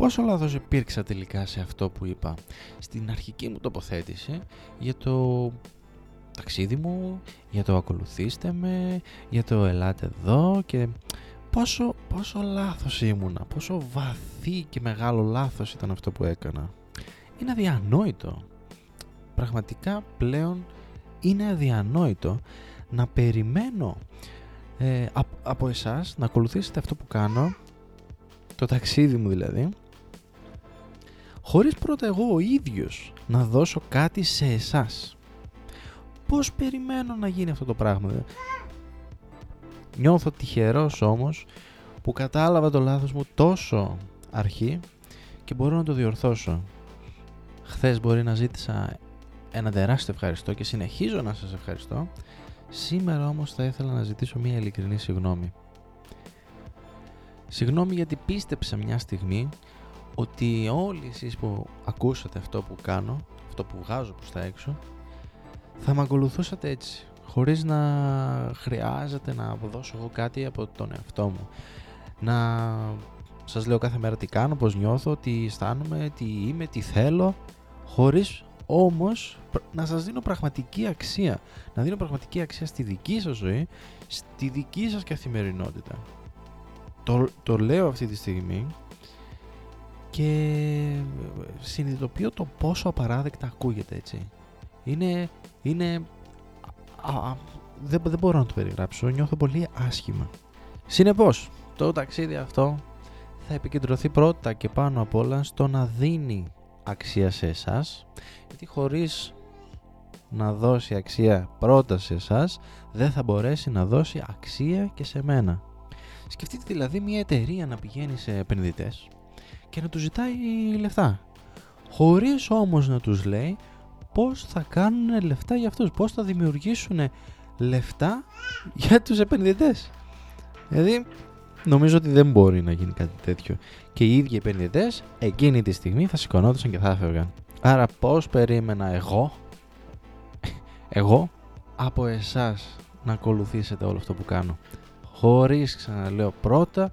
πόσο λάθος υπήρξα τελικά σε αυτό που είπα στην αρχική μου τοποθέτηση για το ταξίδι μου, για το ακολουθήστε με, για το ελάτε εδώ και πόσο, πόσο λάθος ήμουνα, πόσο βαθύ και μεγάλο λάθος ήταν αυτό που έκανα. Είναι αδιανόητο. Πραγματικά πλέον είναι αδιανόητο να περιμένω ε, από εσάς να ακολουθήσετε αυτό που κάνω, το ταξίδι μου δηλαδή, χωρίς πρώτα εγώ ο ίδιος να δώσω κάτι σε εσάς. Πώς περιμένω να γίνει αυτό το πράγμα; Νιώθω τυχερός όμως που κατάλαβα το λάθος μου τόσο αρχή και μπορώ να το διορθώσω. Χθες μπορεί να ζήτησα ένα τεράστιο ευχαριστώ και συνεχίζω να σας ευχαριστώ. Σήμερα όμως θα ήθελα να ζητήσω μια ειλικρινή συγγνώμη. Συγγνώμη γιατί πίστεψα μια στιγμή ότι όλοι εσείς που ακούσατε αυτό που κάνω, αυτό που βγάζω προς τα έξω, θα με ακολουθούσατε έτσι, χωρίς να χρειάζεται να αποδώσω εγώ κάτι από τον εαυτό μου. Να σας λέω κάθε μέρα τι κάνω, πώς νιώθω, τι αισθάνομαι, τι είμαι, τι θέλω, χωρίς όμως να σας δίνω πραγματική αξία. Να δίνω πραγματική αξία στη δική σας ζωή, στη δική σας καθημερινότητα. Το, το λέω αυτή τη στιγμή και συνειδητοποιώ το πόσο απαράδεκτα ακούγεται έτσι. Είναι, είναι α, δεν, δεν μπορώ να το περιγράψω, νιώθω πολύ άσχημα. Συνεπώς, το ταξίδι αυτό θα επικεντρωθεί πρώτα και πάνω απ' όλα στο να δίνει αξία σε εσάς γιατί χωρίς να δώσει αξία πρώτα σε εσάς δεν θα μπορέσει να δώσει αξία και σε μένα σκεφτείτε δηλαδή μια εταιρεία να πηγαίνει σε επενδυτές και να τους ζητάει λεφτά χωρίς όμως να τους λέει πώς θα κάνουν λεφτά για αυτούς πώς θα δημιουργήσουν λεφτά για τους επενδυτές δηλαδή νομίζω ότι δεν μπορεί να γίνει κάτι τέτοιο. Και οι ίδιοι επενδυτές εκείνη τη στιγμή θα σηκωνόντουσαν και θα έφευγαν. Άρα πώς περίμενα εγώ, εγώ από εσάς να ακολουθήσετε όλο αυτό που κάνω. Χωρίς, ξαναλέω, πρώτα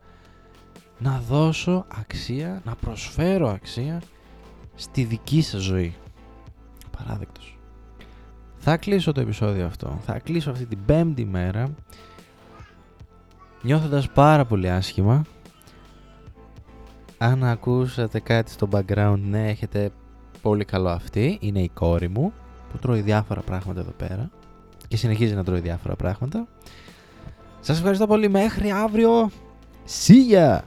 να δώσω αξία, να προσφέρω αξία στη δική σας ζωή. Παράδεκτος. Θα κλείσω το επεισόδιο αυτό. Θα κλείσω αυτή την πέμπτη μέρα νιώθοντας πάρα πολύ άσχημα αν ακούσατε κάτι στο background ναι έχετε πολύ καλό αυτή είναι η κόρη μου που τρώει διάφορα πράγματα εδώ πέρα και συνεχίζει να τρώει διάφορα πράγματα σας ευχαριστώ πολύ μέχρι αύριο See ya!